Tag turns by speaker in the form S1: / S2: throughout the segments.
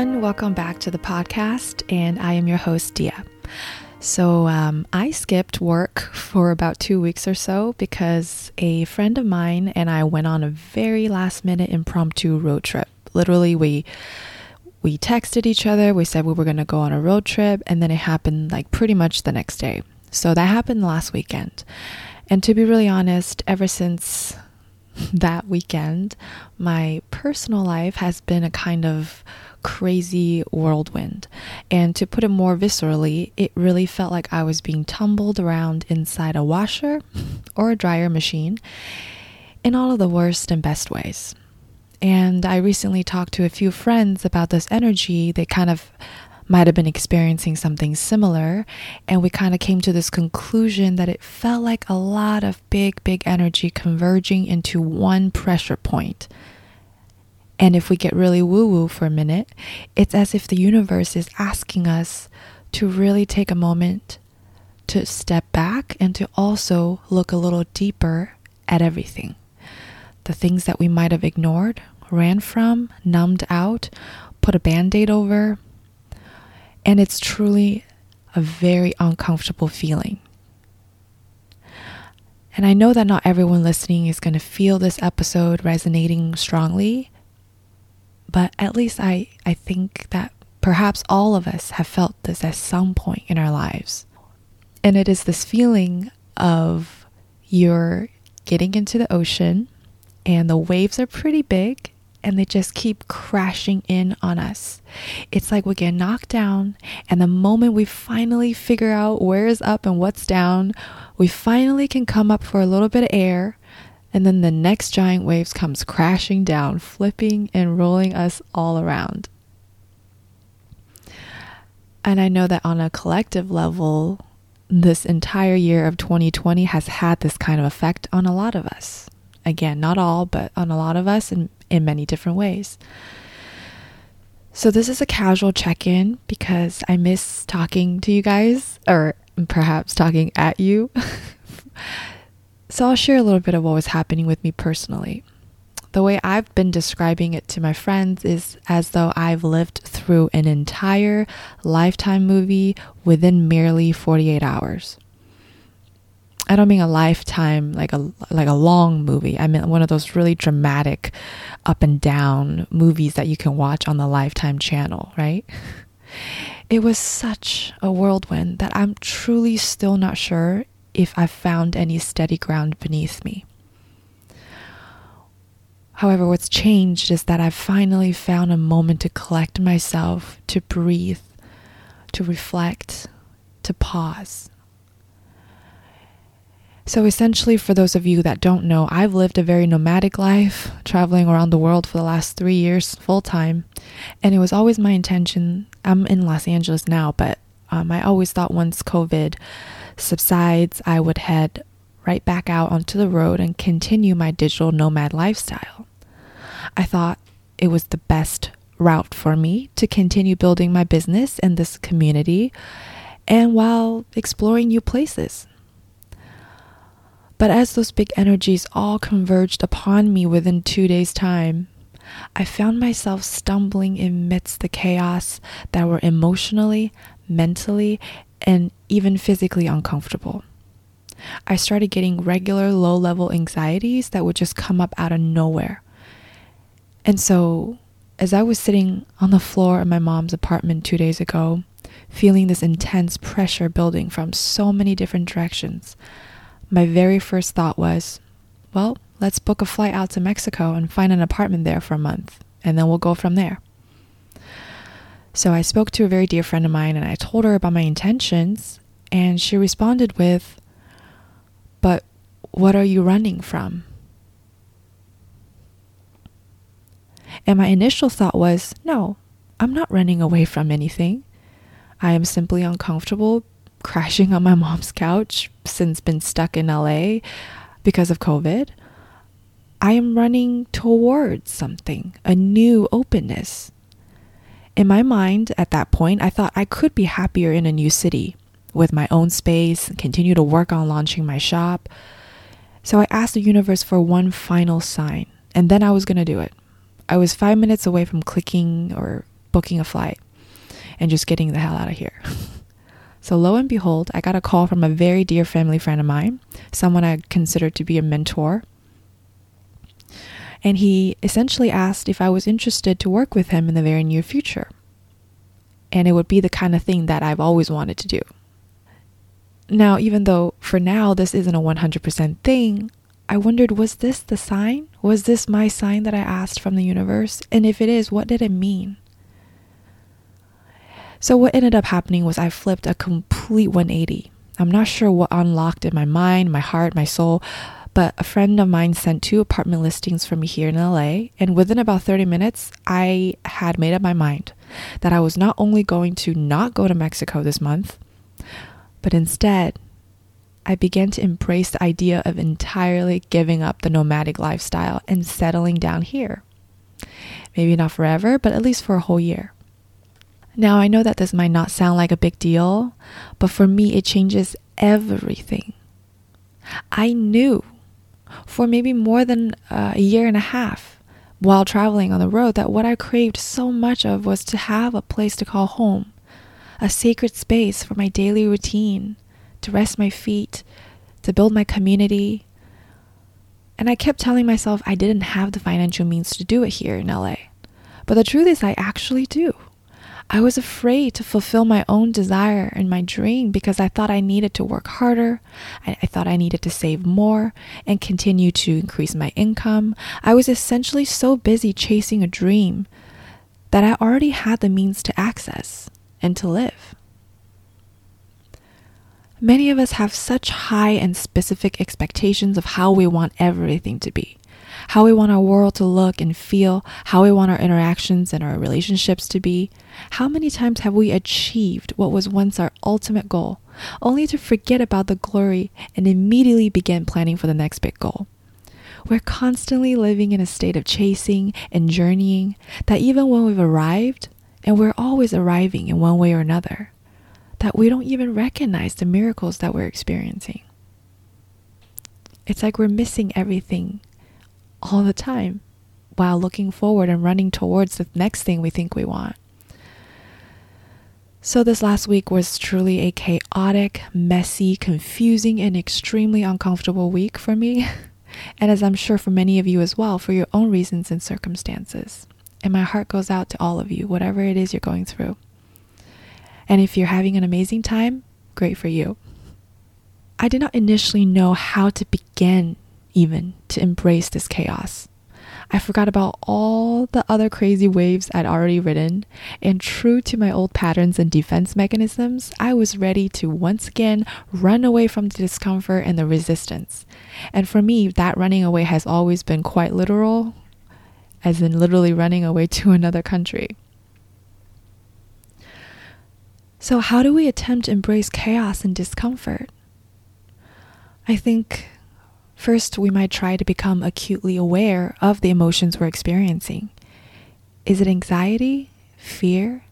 S1: everyone. Welcome back to the podcast, and I am your host, Dia. So, um, I skipped work for about two weeks or so because a friend of mine and I went on a very last minute impromptu road trip. Literally, we we texted each other. We said we were going to go on a road trip, and then it happened like pretty much the next day. So that happened last weekend. And to be really honest, ever since that weekend, my personal life has been a kind of crazy whirlwind. And to put it more viscerally, it really felt like I was being tumbled around inside a washer or a dryer machine in all of the worst and best ways. And I recently talked to a few friends about this energy. They kind of might have been experiencing something similar. And we kind of came to this conclusion that it felt like a lot of big, big energy converging into one pressure point. And if we get really woo woo for a minute, it's as if the universe is asking us to really take a moment to step back and to also look a little deeper at everything. The things that we might have ignored, ran from, numbed out, put a band aid over, and it's truly a very uncomfortable feeling. And I know that not everyone listening is going to feel this episode resonating strongly, but at least I, I think that perhaps all of us have felt this at some point in our lives. And it is this feeling of you're getting into the ocean and the waves are pretty big and they just keep crashing in on us. It's like we get knocked down, and the moment we finally figure out where is up and what's down, we finally can come up for a little bit of air, and then the next giant waves comes crashing down, flipping and rolling us all around. And I know that on a collective level, this entire year of 2020 has had this kind of effect on a lot of us. Again, not all, but on a lot of us, and in many different ways. So, this is a casual check in because I miss talking to you guys, or perhaps talking at you. so, I'll share a little bit of what was happening with me personally. The way I've been describing it to my friends is as though I've lived through an entire lifetime movie within merely 48 hours. I don't mean a lifetime like a like a long movie. I mean one of those really dramatic up and down movies that you can watch on the Lifetime channel, right? It was such a whirlwind that I'm truly still not sure if I've found any steady ground beneath me. However, what's changed is that I've finally found a moment to collect myself, to breathe, to reflect, to pause so, essentially, for those of you that don't know, I've lived a very nomadic life, traveling around the world for the last three years full time. And it was always my intention. I'm in Los Angeles now, but um, I always thought once COVID subsides, I would head right back out onto the road and continue my digital nomad lifestyle. I thought it was the best route for me to continue building my business in this community and while exploring new places. But as those big energies all converged upon me within two days' time, I found myself stumbling amidst the chaos that were emotionally, mentally, and even physically uncomfortable. I started getting regular low level anxieties that would just come up out of nowhere. And so, as I was sitting on the floor of my mom's apartment two days ago, feeling this intense pressure building from so many different directions, my very first thought was, well, let's book a flight out to Mexico and find an apartment there for a month, and then we'll go from there. So I spoke to a very dear friend of mine and I told her about my intentions, and she responded with, But what are you running from? And my initial thought was, No, I'm not running away from anything. I am simply uncomfortable crashing on my mom's couch since been stuck in LA because of COVID. I am running towards something, a new openness. In my mind, at that point, I thought I could be happier in a new city with my own space continue to work on launching my shop. So I asked the universe for one final sign, and then I was going to do it. I was five minutes away from clicking or booking a flight and just getting the hell out of here. so, lo and behold, I got a call from a very dear family friend of mine, someone I consider to be a mentor. And he essentially asked if I was interested to work with him in the very near future. And it would be the kind of thing that I've always wanted to do. Now, even though for now this isn't a 100% thing, I wondered was this the sign? Was this my sign that I asked from the universe? And if it is, what did it mean? So, what ended up happening was I flipped a complete 180. I'm not sure what unlocked in my mind, my heart, my soul, but a friend of mine sent two apartment listings for me here in LA. And within about 30 minutes, I had made up my mind that I was not only going to not go to Mexico this month, but instead I began to embrace the idea of entirely giving up the nomadic lifestyle and settling down here. Maybe not forever, but at least for a whole year. Now, I know that this might not sound like a big deal, but for me, it changes everything. I knew for maybe more than uh, a year and a half while traveling on the road that what I craved so much of was to have a place to call home, a sacred space for my daily routine, to rest my feet, to build my community. And I kept telling myself I didn't have the financial means to do it here in LA. But the truth is, I actually do. I was afraid to fulfill my own desire and my dream because I thought I needed to work harder. I, I, thought I needed to save more and continue to increase my income. I was essentially so busy chasing a dream that I already had the means to access and to live. Many of us have such high and specific expectations of how we want everything to be, how we want our world to look and feel, how we want our interactions and our relationships to be. How many times have we achieved what was once our ultimate goal, only to forget about the glory and immediately begin planning for the next big goal? We're constantly living in a state of chasing and journeying that even when we've arrived, and we're always arriving in one way or another, that we don't even recognize the miracles that we're experiencing. It's like we're missing everything all the time while looking forward and running towards the next thing we think we want. So, this last week was truly a chaotic, messy, confusing, and extremely uncomfortable week for me, and as I'm sure for many of you as well, for your own reasons and circumstances. And my heart goes out to all of you, whatever it is you're going through. And if you're having an amazing time, great for you. I did not initially know how to begin even to embrace this chaos. I forgot about all the other crazy waves I'd already ridden, and true to my old patterns and defense mechanisms, I was ready to once again run away from the discomfort and the resistance. And for me, that running away has always been quite literal, as in literally running away to another country. So, how do we attempt to embrace chaos and discomfort? I think first we might try to become acutely aware of the emotions we're experiencing. Is it anxiety, fear,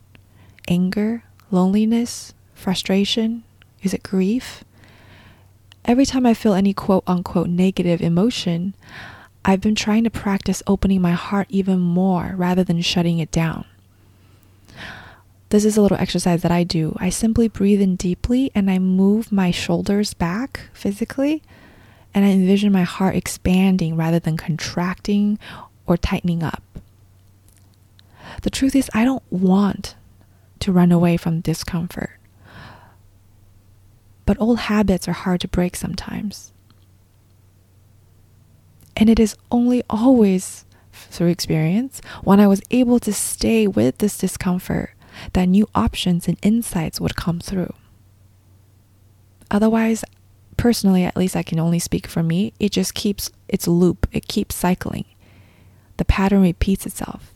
S1: anger, loneliness, frustration? Is it grief? Every time I feel any quote unquote negative emotion, I've been trying to practice opening my heart even more rather than shutting it down. This is a little exercise that I do. I simply breathe in deeply and I move my shoulders back physically, and I envision my heart expanding rather than contracting or tightening up. The truth is, I don't want to run away from discomfort. But old habits are hard to break sometimes. And it is only always through experience when I was able to stay with this discomfort that new options and insights would come through. Otherwise, personally, at least I can only speak for me, it just keeps its loop, it keeps cycling. The pattern repeats itself.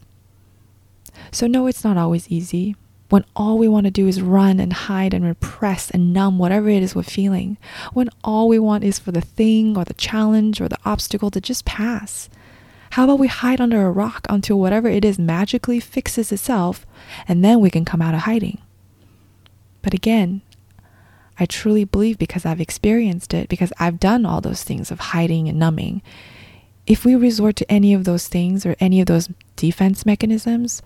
S1: So, no, it's not always easy when all we want to do is run and hide and repress and numb whatever it is we're feeling, when all we want is for the thing or the challenge or the obstacle to just pass. How about we hide under a rock until whatever it is magically fixes itself and then we can come out of hiding? But again, I truly believe because I've experienced it, because I've done all those things of hiding and numbing. If we resort to any of those things or any of those defense mechanisms,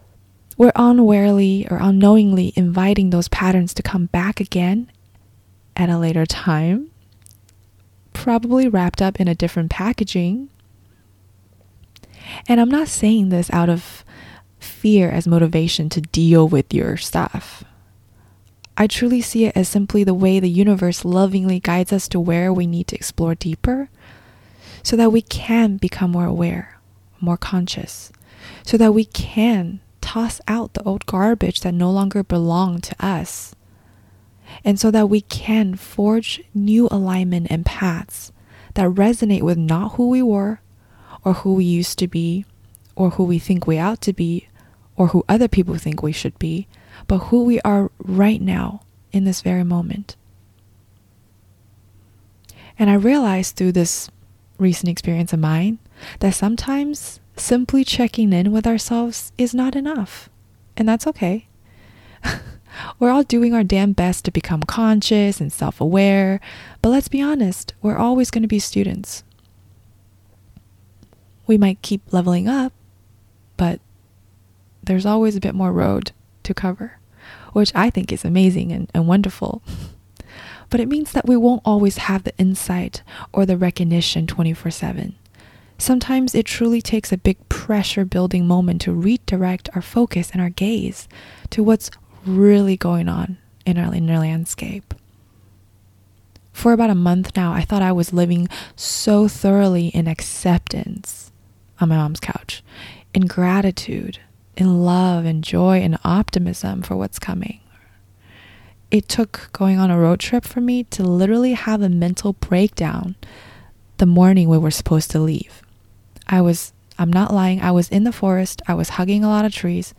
S1: we're unwarily or unknowingly inviting those patterns to come back again at a later time, probably wrapped up in a different packaging. And I'm not saying this out of fear as motivation to deal with your stuff. I truly see it as simply the way the universe lovingly guides us to where we need to explore deeper so that we can become more aware, more conscious, so that we can toss out the old garbage that no longer belong to us. And so that we can forge new alignment and paths that resonate with not who we were or who we used to be or who we think we ought to be or who other people think we should be, but who we are right now in this very moment. And I realized through this recent experience of mine that sometimes simply checking in with ourselves is not enough. And that's okay. we're all doing our damn best to become conscious and self aware, but let's be honest, we're always going to be students. We might keep leveling up, but there's always a bit more road to cover, which I think is amazing and, and wonderful. but it means that we won't always have the insight or the recognition 24 7. Sometimes it truly takes a big pressure building moment to redirect our focus and our gaze to what's really going on in our inner landscape. For about a month now, I thought I was living so thoroughly in acceptance on my mom's couch, in gratitude, in love and joy and optimism for what's coming. It took going on a road trip for me to literally have a mental breakdown the morning we were supposed to leave. I was, I'm not lying, I was in the forest, I was hugging a lot of trees.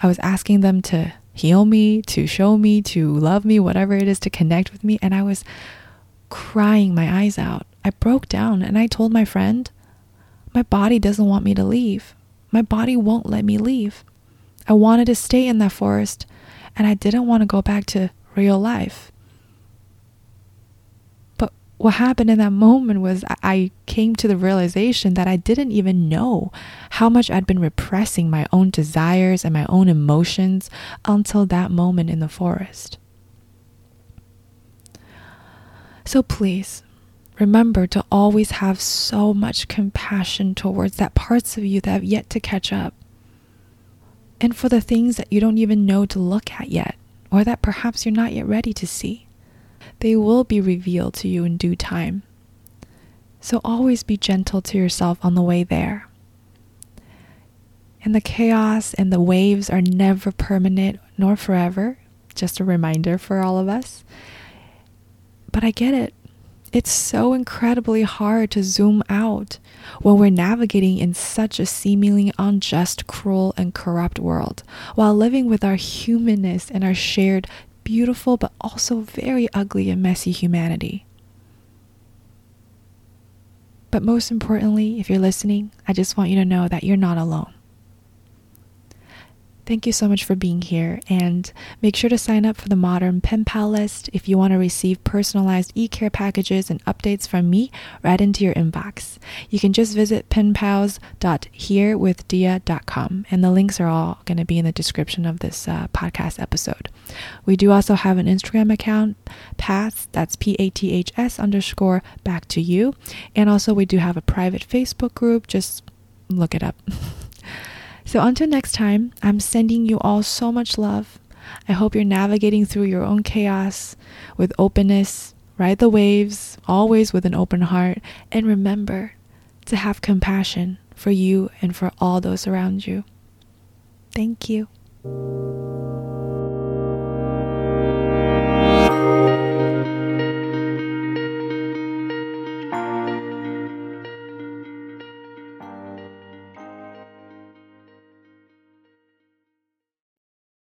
S1: I was asking them to heal me, to show me, to love me, whatever it is, to connect with me. And I was crying my eyes out. I broke down and I told my friend, My body doesn't want me to leave. My body won't let me leave. I wanted to stay in that forest and I didn't want to go back to real life But what happened in that moment was I came to the realization that I didn't even know how much I'd been repressing my own desires and my own emotions until that moment in the forest. So please, remember to always have so much compassion towards that parts of you that have yet to catch up. And for the things that you don't even know to look at yet, or that perhaps you're not yet ready to see they will be revealed to you in due time. So always be gentle to yourself on the way there. And the chaos and the waves are never permanent nor forever. Just a reminder for all of us. But I get it. It's so incredibly hard to zoom out when we're navigating in such a seemingly unjust, cruel, and corrupt world while living with our humanness and our shared beautiful but also very ugly and messy humanity. But most importantly, if you're listening, I just want you to know that you're not alone. Thank you so much for being here, and make sure to sign up for the Modern Pen Pal list if you want to receive personalized e care packages and updates from me right into your inbox. You can just visit penpals.herewithdia.com, and the links are all going to be in the description of this uh, podcast episode. We do also have an Instagram account, Paths, that's P A T H S underscore back to you, and also we do have a private Facebook group. Just look it up. So until next time, I'm sending you all so much love. I hope you're navigating through your own chaos with openness, ride the waves, always with an open heart, and remember to have compassion for you and for all those around you. Thank you.